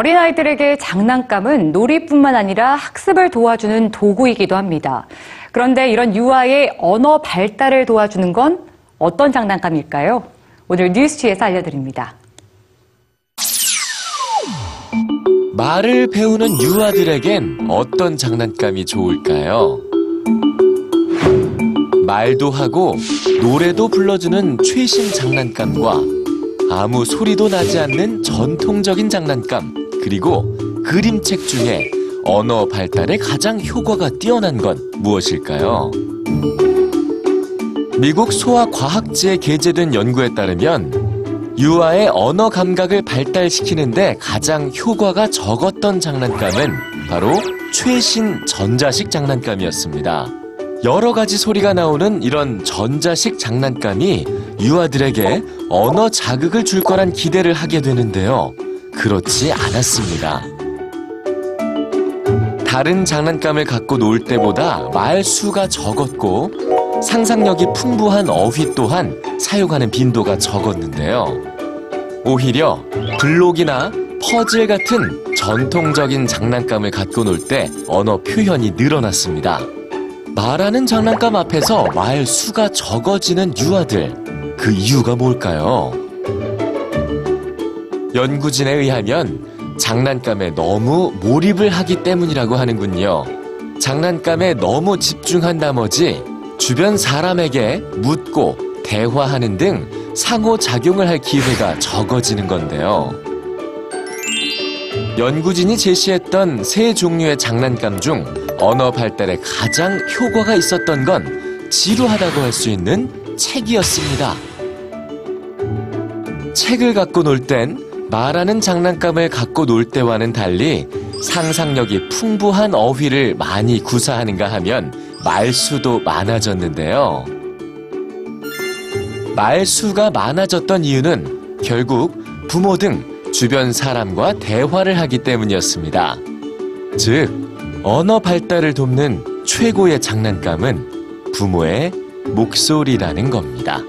어린아이들에게 장난감은 놀이뿐만 아니라 학습을 도와주는 도구이기도 합니다. 그런데 이런 유아의 언어 발달을 도와주는 건 어떤 장난감일까요? 오늘 뉴스취에서 알려드립니다. 말을 배우는 유아들에겐 어떤 장난감이 좋을까요? 말도 하고 노래도 불러주는 최신 장난감과 아무 소리도 나지 않는 전통적인 장난감, 그리고 그림책 중에 언어 발달에 가장 효과가 뛰어난 건 무엇일까요? 미국 소아과학지에 게재된 연구에 따르면 유아의 언어 감각을 발달시키는데 가장 효과가 적었던 장난감은 바로 최신 전자식 장난감이었습니다. 여러 가지 소리가 나오는 이런 전자식 장난감이 유아들에게 언어 자극을 줄 거란 기대를 하게 되는데요. 그렇지 않았습니다. 다른 장난감을 갖고 놀 때보다 말 수가 적었고 상상력이 풍부한 어휘 또한 사용하는 빈도가 적었는데요. 오히려 블록이나 퍼즐 같은 전통적인 장난감을 갖고 놀 때 언어 표현이 늘어났습니다. 말하는 장난감 앞에서 말 수가 적어지는 유아들. 그 이유가 뭘까요? 연구진에 의하면 장난감에 너무 몰입을 하기 때문이라고 하는군요. 장난감에 너무 집중한 나머지 주변 사람에게 묻고 대화하는 등 상호작용을 할 기회가 적어지는 건데요. 연구진이 제시했던 세 종류의 장난감 중 언어 발달에 가장 효과가 있었던 건 지루하다고 할 수 있는 책이었습니다. 책을 갖고 놀 땐 말하는 장난감을 갖고 놀 때와는 달리 상상력이 풍부한 어휘를 많이 구사하는가 하면 말수도 많아졌는데요. 말수가 많아졌던 이유는 결국 부모 등 주변 사람과 대화를 하기 때문이었습니다. 즉, 언어 발달을 돕는 최고의 장난감은 부모의 목소리라는 겁니다.